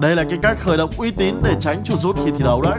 Đây là cái cách khởi động uy tín để tránh chuột rút khi thi đấu đấy.